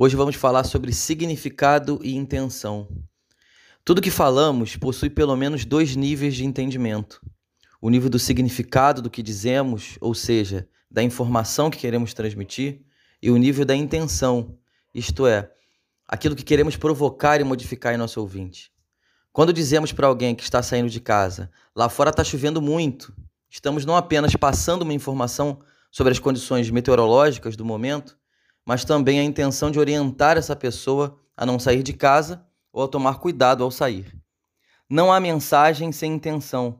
Hoje vamos falar sobre significado e intenção. Tudo que falamos possui pelo menos dois níveis de entendimento: o nível do significado do que dizemos, ou seja, da informação que queremos transmitir, e o nível da intenção, isto é, aquilo que queremos provocar e modificar em nosso ouvinte. Quando dizemos para alguém que está saindo de casa, lá fora está chovendo muito, estamos não apenas passando uma informação sobre as condições meteorológicas do momento, mas também a intenção de orientar essa pessoa a não sair de casa ou a tomar cuidado ao sair. Não há mensagem sem intenção.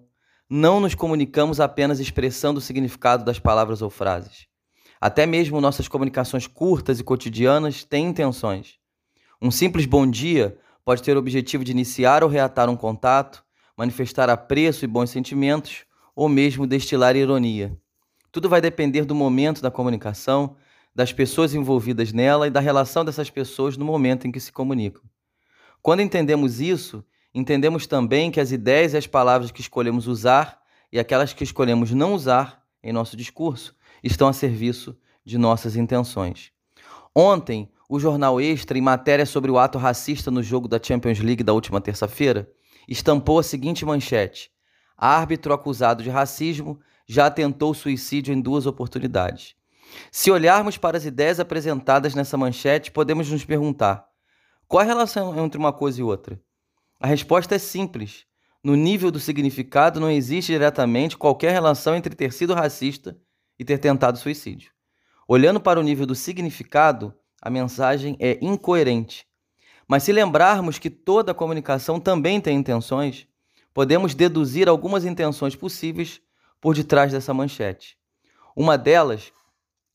Não nos comunicamos apenas expressando o significado das palavras ou frases. Até mesmo nossas comunicações curtas e cotidianas têm intenções. Um simples bom dia pode ter o objetivo de iniciar ou reatar um contato, manifestar apreço e bons sentimentos, ou mesmo destilar ironia. Tudo vai depender do momento da comunicação, das pessoas envolvidas nela e da relação dessas pessoas no momento em que se comunicam. Quando entendemos isso, entendemos também que as ideias e as palavras que escolhemos usar e aquelas que escolhemos não usar em nosso discurso estão a serviço de nossas intenções. Ontem, o jornal Extra, em matéria sobre o ato racista no jogo da Champions League da última terça-feira, estampou a seguinte manchete: Árbitro acusado de racismo já tentou suicídio em duas oportunidades. Se olharmos para as ideias apresentadas nessa manchete, podemos nos perguntar: qual a relação entre uma coisa e outra? A resposta é simples. No nível do significado, não existe diretamente qualquer relação entre ter sido racista e ter tentado suicídio. Olhando para o nível do significado, a mensagem é incoerente. Mas se lembrarmos que toda comunicação também tem intenções, podemos deduzir algumas intenções possíveis por detrás dessa manchete. Uma delas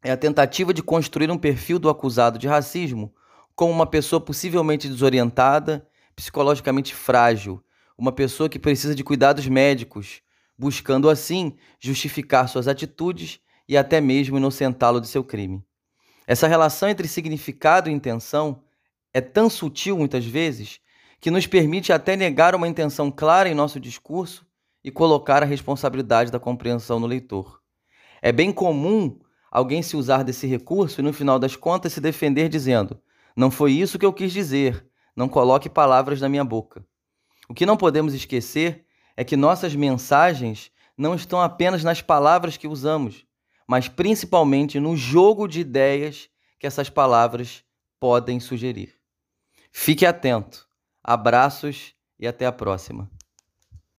é a tentativa de construir um perfil do acusado de racismo como uma pessoa possivelmente desorientada, psicologicamente frágil, uma pessoa que precisa de cuidados médicos, buscando assim justificar suas atitudes e até mesmo inocentá-lo de seu crime. Essa relação entre significado e intenção é tão sutil muitas vezes que nos permite até negar uma intenção clara em nosso discurso e colocar a responsabilidade da compreensão no leitor. É bem comum alguém se usar desse recurso e no final das contas se defender dizendo: não foi isso que eu quis dizer. Não coloque palavras na minha boca. O que não podemos esquecer é que nossas mensagens não estão apenas nas palavras que usamos, mas principalmente no jogo de ideias que essas palavras podem sugerir. Fique atento. Abraços e até a próxima.